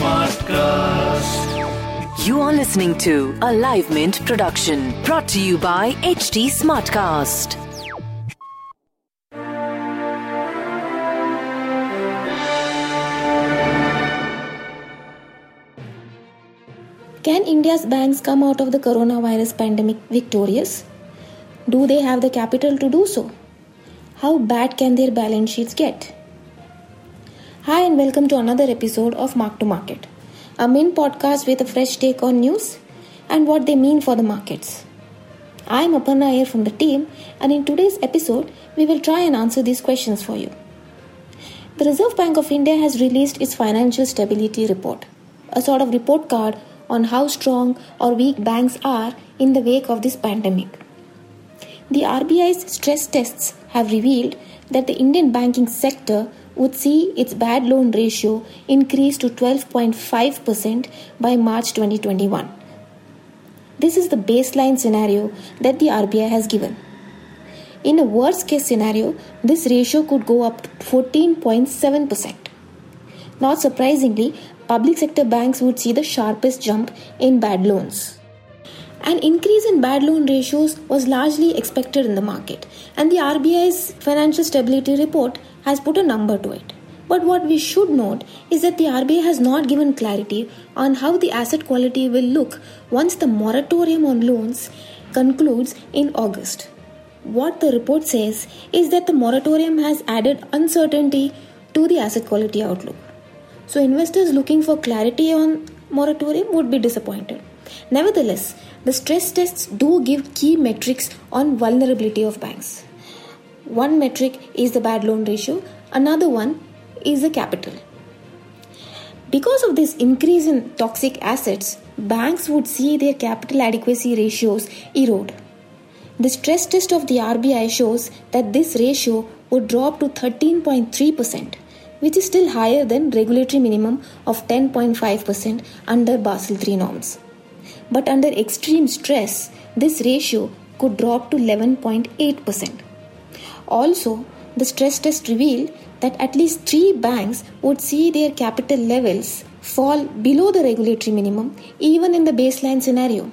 Smartcast. You are listening to a Live Mint production brought to you by HT Smartcast. Can India's banks come out of the coronavirus pandemic victorious? Do they have the capital to do so? How bad can their balance sheets get? Hi, and welcome to another episode of Mark to Market, a Mint podcast with a fresh take on news and what they mean for the markets. I am Aparna Iyer from the team, and in today's episode, we will try and answer these questions for you. The Reserve Bank of India has released its financial stability report, a sort of report card on how strong or weak banks are in the wake of this pandemic. The RBI's stress tests have revealed that the Indian banking sector would see its bad loan ratio increase to 12.5% by March 2021. This is the baseline scenario that the RBI has given. In a worst case scenario, this ratio could go up to 14.7%. Not surprisingly, public sector banks would see the sharpest jump in bad loans. An increase in bad loan ratios was largely expected in the market, and the RBI's financial stability report has put a number to it. But what we should note is that the RBI has not given clarity on how the asset quality will look once the moratorium on loans concludes in August. What the report says is that the moratorium has added uncertainty to the asset quality outlook. So investors looking for clarity on moratorium would be disappointed. Nevertheless, the stress tests do give key metrics on vulnerability of banks. One metric is the bad loan ratio, another one is the capital. Because of this increase in toxic assets, banks would see their capital adequacy ratios erode. The stress test of the RBI shows that this ratio would drop to 13.3%, which is still higher than regulatory minimum of 10.5% under Basel III norms. But under extreme stress, this ratio could drop to 11.8%. Also, the stress test revealed that at least three banks would see their capital levels fall below the regulatory minimum even in the baseline scenario.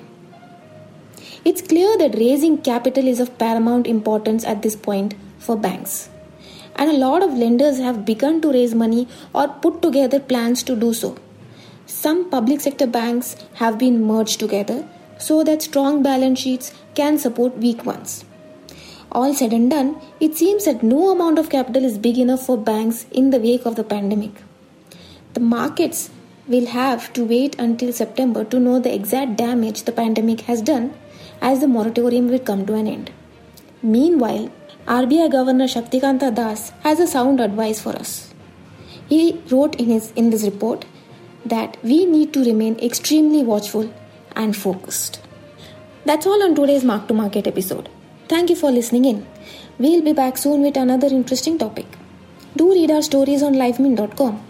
It's clear that raising capital is of paramount importance at this point for banks. And a lot of lenders have begun to raise money or put together plans to do so. Some public sector banks have been merged together so that strong balance sheets can support weak ones. All said and done, it seems that no amount of capital is big enough for banks in the wake of the pandemic. The markets will have to wait until September to know the exact damage the pandemic has done as the moratorium will come to an end. Meanwhile, RBI Governor Shaktikanta Das has a sound advice for us. He wrote in, his, in this report that we need to remain extremely watchful and focused. That's all on today's Mark to Market episode. Thank you for listening in. We'll be back soon with another interesting topic. Do read our stories on livemint.com.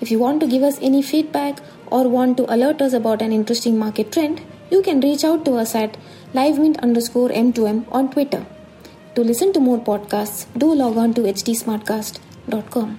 If you want to give us any feedback or want to alert us about an interesting market trend, you can reach out to us at livemint underscore m2m on Twitter. To listen to more podcasts, do log on to htsmartcast.com.